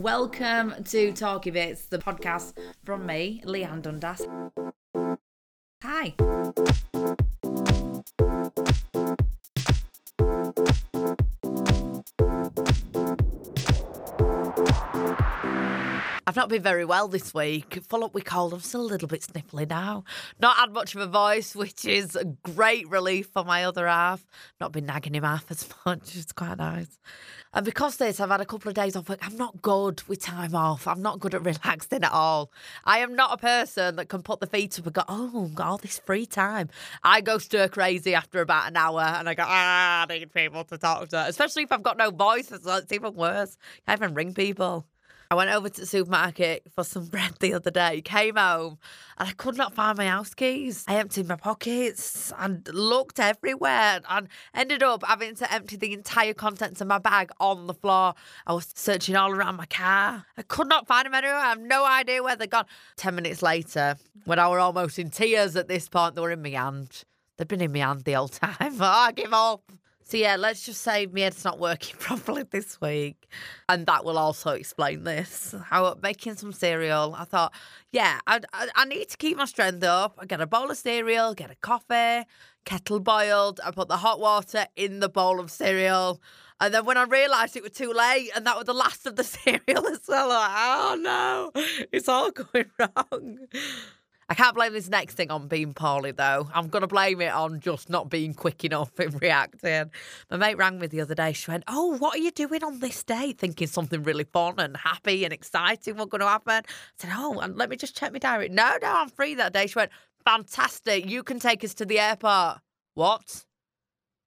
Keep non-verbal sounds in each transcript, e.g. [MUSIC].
welcome to Talky Bits, the podcast from me, Leanne Dundas. Hi. Been very well this week. Full up with cold. I'm still a little bit sniffly now. Not had much of a voice, which is a great relief for my other half. Not been nagging him half as [LAUGHS] much. It's quite nice. And because this, I've had a couple of days off work. I'm not good with time off. I'm not good at [LAUGHS] relaxing at all. I am not a person that can put the feet up and go, oh, got all this free time. I go stir crazy after about an hour and I go, ah, I need people to talk to. Especially if I've got no voice. It's, even worse. I even ring people. I went over to the supermarket for some [LAUGHS] bread the other day, came home, and I could not find my house keys. I emptied my pockets and looked everywhere and ended up having to empty the entire contents of my bag on the floor. I was searching all around my car. I could not find them anywhere. I have no idea where they're gone. Ten minutes later, when I were almost in tears at this point, they were in my hand. They've been in my hand the whole [LAUGHS] time. Oh, I give up. So yeah, let's just say head's not working [LAUGHS] properly this week, and that will also explain this. How making some cereal, I thought, yeah, I, I, I need to keep my strength up. I get a bowl of cereal, get a coffee, kettle boiled. I put the hot water in the bowl of cereal. And then when I realised it was too late and that was the last of the [LAUGHS] cereal as well, like, oh no, it's all [LAUGHS] going wrong. I can't blame this next thing on being poorly, though. I'm going to blame it on just not being quick enough in reacting. My mate rang me the other day. She went, Oh, what are you doing on this day? Thinking something really fun and happy and exciting was going to happen. I said, Oh, and let me just check my diary. No, no, I'm free that day. She went, Fantastic. You can take us to the airport. What?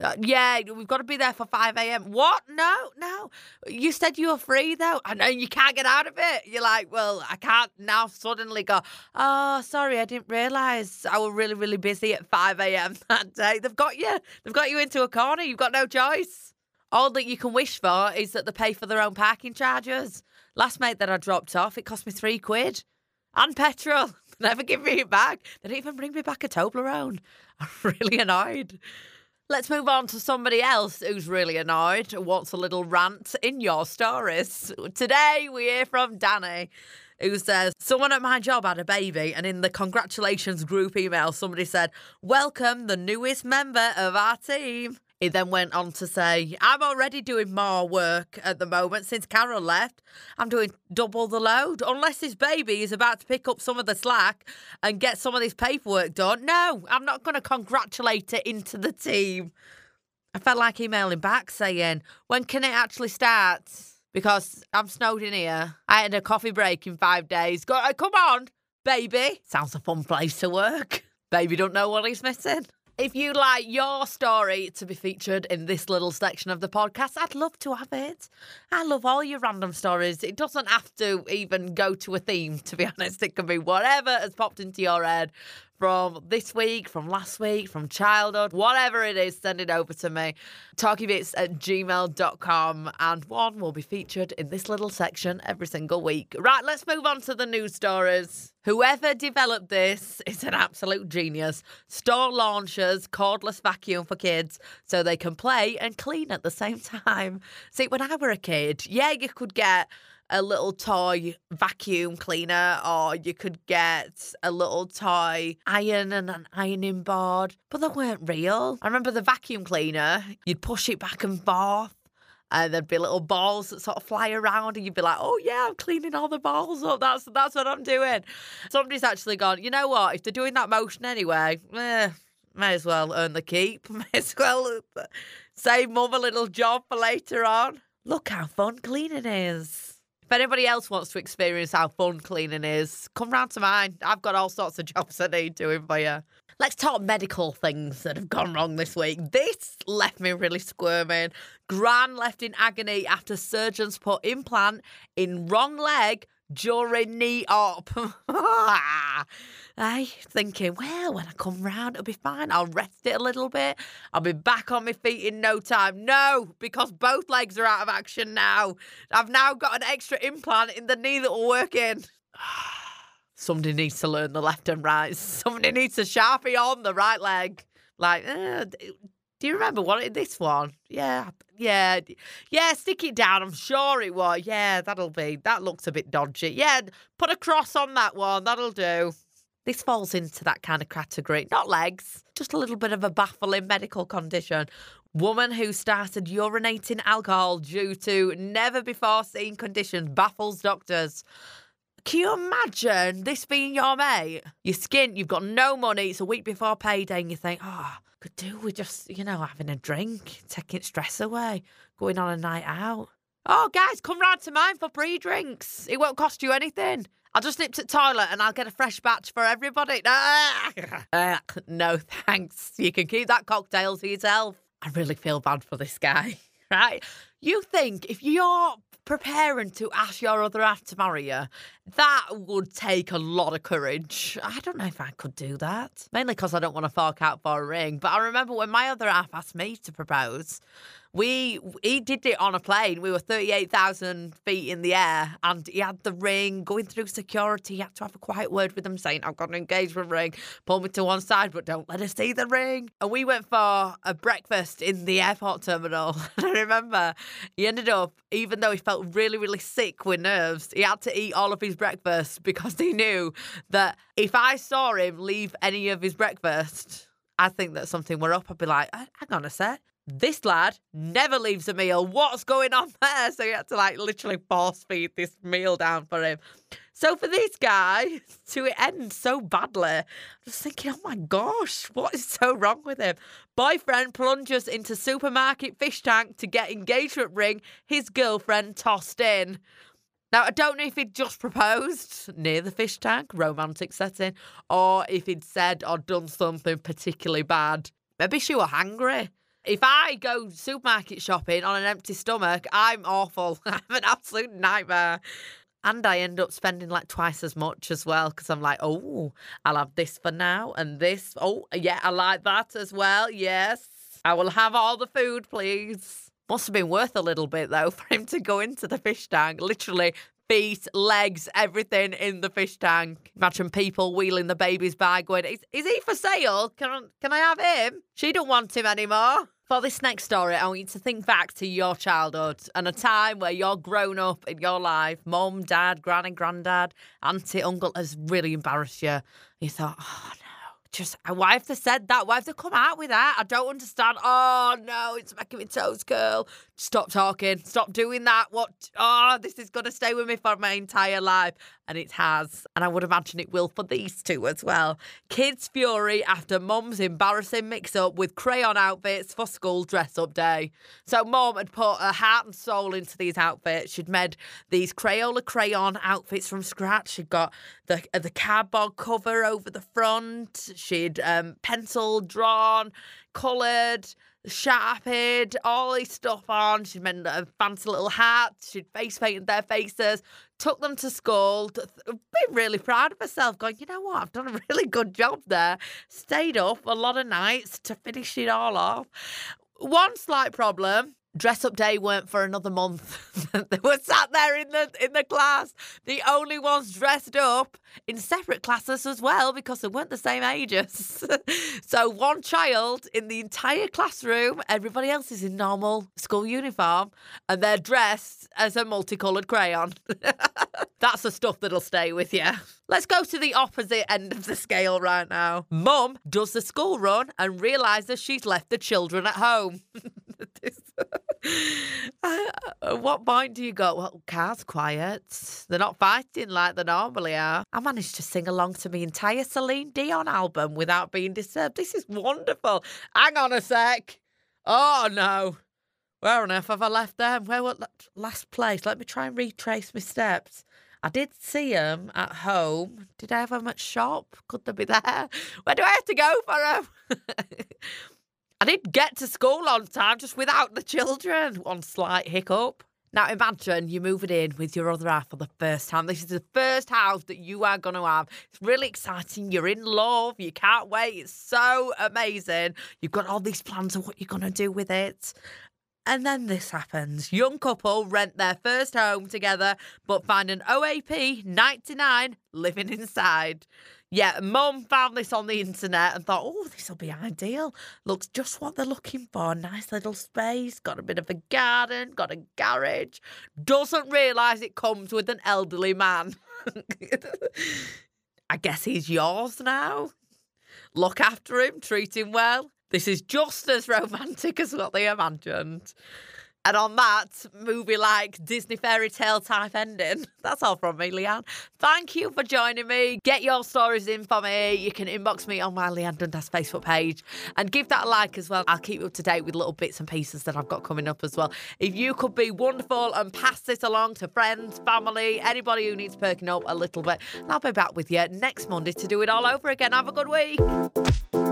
Uh, yeah, we've got to be there for 5 a.m. What? No, no. You said you were free, though. I know you can't get out of it. You're like, well, I can't now suddenly go, oh, sorry, I didn't realise I was really, really busy at 5 a.m. [LAUGHS] that day. They've got you. They've got you into a corner. You've got no choice. All that you can wish for is that they pay for their own parking charges. Last mate that I dropped off, it cost me three quid and petrol. [LAUGHS] Never give me it back. They didn't even bring me back a Toblerone. [LAUGHS] I'm really annoyed. Let's move on to somebody else who's really annoyed, wants a little rant in your stories. Today we hear from Danny, who says, Someone at my job had a baby, and in the congratulations group email, somebody said, Welcome the newest member of our team. He then went on to say, I'm already doing more work at the moment since Carol left. I'm doing double the load. Unless this baby is about to pick up some of the slack and get some of this paperwork done. No, I'm not going to congratulate it into the team. I felt like emailing back saying, When can it actually start? Because I'm snowed in here. I had a coffee break in five days. Go, uh, come on, baby. Sounds a fun place to work. Baby don't know what he's missing. If you'd like your story to be featured in this little section of the podcast, I'd love to have it. I love all your random stories. It doesn't have to even go to a theme, to be [LAUGHS] honest. It can be whatever has popped into your head from this week, from last week, from childhood, whatever it is, send it over to me. Talkybits at gmail.com and one will be featured in this little section every single week. Right, let's move on to the news stories. Whoever developed this is an absolute genius. Store launchers, cordless vacuum for kids so they can play and clean at the same [LAUGHS] time. See, when I were a kid, yeah, you could get a little toy vacuum cleaner or you could get a little toy iron and an ironing board, but they weren't real. I remember the vacuum cleaner, you'd push it back and forth. And there'd be little balls that sort of fly around, and you'd be like, "Oh yeah, I'm cleaning all the balls up. That's that's what I'm doing." Somebody's actually gone. You know what? If they're doing that motion anyway, eh, may as well earn the keep. [LAUGHS] May as well save mum a little job for later on. Look how fun cleaning is. If anybody else wants to experience how fun cleaning is, come round to mine. I've got all sorts of [LAUGHS] jobs I need doing for you. Let's talk medical things that have gone wrong this week. This left me really squirming. Gran left in agony after surgeons put implant in wrong leg during knee up. [LAUGHS] I thinking, well, when I come round, it'll be fine. I'll rest it a little bit. I'll be back on my feet in no time. No, because both legs are out of action now. I've now got an extra implant in the knee that will work in. [SIGHS] Somebody needs to learn the left and right. Somebody needs to sharpie on the right leg. Like, uh, do you remember what it this one? Yeah, yeah, yeah. Stick it down. I'm sure it was. Yeah, that'll be. That looks a bit dodgy. Yeah, put a cross on that one. That'll do. This falls into that kind of category. Not legs, just a little bit of a baffling medical condition. Woman who started urinating alcohol due to never before seen condition baffles doctors. Can you imagine this being your mate? Your skin, you've got no money, it's a week before payday, and you think, oh, could do with just, you know, having a drink, taking stress away, going on a night out. Oh, guys, come round to mine for free drinks. It won't cost you anything. I'll just nip to the toilet and I'll get a fresh batch for everybody. [LAUGHS] [LAUGHS] Uh, no, thanks. You can keep that cocktail to yourself. I really feel bad for this guy, [LAUGHS] right? You think if you're preparing to ask your other half to marry you, that would take a lot of courage. I don't know if I could do that. Mainly because I don't want to fork out for a ring. But I remember when my other half asked me to propose, we he did it on a plane. We were thirty eight thousand feet in the air, and he had the ring going through security. He had to have a quiet word with them, saying, "I've got an engagement ring. Pull me to one side, but don't let us see the ring." And we went for a breakfast in the airport terminal. [LAUGHS] And I remember he ended up, even though he felt really, really sick with nerves, he had to eat all of his breakfast because he knew that if I saw him leave any of his breakfast. I think that something were up. I'd be like, hang on a sec this lad never leaves a meal. What's going on there? So you had to like literally force feed this meal down for him. So for this guy [LAUGHS] to end so badly, I'm just thinking, oh my gosh, what is so wrong with him? Boyfriend plunges into supermarket fish tank to get engagement ring his girlfriend tossed in. Now, I don't know if he'd just proposed near the fish tank, romantic setting, or if he'd said or done something particularly bad. Maybe she were hungry. If I go supermarket shopping on an empty stomach, I'm awful. [LAUGHS] I'm an absolute nightmare. And I end up spending like twice as much as well because I'm like, oh, I'll have this for now and this. Oh, yeah, I like that as well. Yes, I will have all the food, please. Must have been worth a little bit though [LAUGHS] for him to go into the fish tank, literally feet, legs, everything in the fish tank. Imagine people wheeling the babies by, going, "Is, is he for sale? Can can I have him?" She don't want him anymore. For this next story, I want you to think back to your childhood and a time where you're grown up in your life. Mum, dad, granny, granddad, auntie, uncle has really embarrassed you. You thought, oh no just why have they said that? Why have they come out with that? I don't understand. Oh no, it's making me toes curl. Stop talking. Stop doing that. What? Oh, this is gonna stay with me for my entire life, and it has. And I would imagine it will for these two as well. Kids fury after mum's embarrassing mix-up with crayon outfits for school dress-up day. So mum had put her heart and soul into these outfits. She'd made these Crayola crayon outfits from scratch. She'd got the the cardboard cover over the front She'd um, penciled, drawn, coloured, sharpened, all this stuff on. She'd made a fancy little hat. She'd face painted their faces, took them to school, been really proud of myself, going, you know what, I've done a [LAUGHS] really good job there. Stayed up a lot of nights to finish it all off. One slight problem dress up day weren't for another month. [LAUGHS] they were sat there in the in the class, the only ones dressed up in separate classes as well because they weren't the same ages. [LAUGHS] so one child in the entire classroom, everybody else is in normal school uniform, and they're dressed as a multicolored crayon. [LAUGHS] That's the stuff that'll stay with you. Let's go to the opposite end of the scale right now. Mum does the school run and realizes she's left the children at home. At [LAUGHS] uh, uh, what point do you go, well, car's quiet. They're not fighting like they normally are. I managed to sing along to my entire Celine Dion album without being disturbed. This is wonderful. Hang on a sec. Oh, no. Where on earth have I left them? Where was last place? Let me try and retrace my steps. I did see them at home. Did I have them at shop? Could they be there? [LAUGHS] Where do I have to go for them? [LAUGHS] I didn't get to school on time, just without the children. One slight hiccup. Now imagine you're moving in with your other half for the first time. This is the first house that you are going to have. It's really exciting. You're in love. You can't wait. It's so amazing. You've got all these plans of what you're going to do with it. And then this happens. Young couple rent their first home together, but find an OAP 99 living inside. Yeah, mum found this on the internet and thought, oh, this will be ideal. Looks just what they're looking for. Nice little space, got a bit of a garden, got a garage. Doesn't realise it comes with an elderly man. [LAUGHS] I guess he's yours now. Look after him, treat him well. This is just as romantic as what they imagined. And on that movie like Disney fairy tale type ending, [LAUGHS] that's all from me, Leanne. Thank you for joining me. Get your stories in for me. You can inbox me on my Leanne Dundas Facebook page and give that a like as well. I'll keep you up to date with little bits and pieces that I've got coming up as well. If you could be wonderful and pass this along to friends, family, anybody who needs perking up a little bit, I'll be back with you next Monday to do it all over again. Have a good week.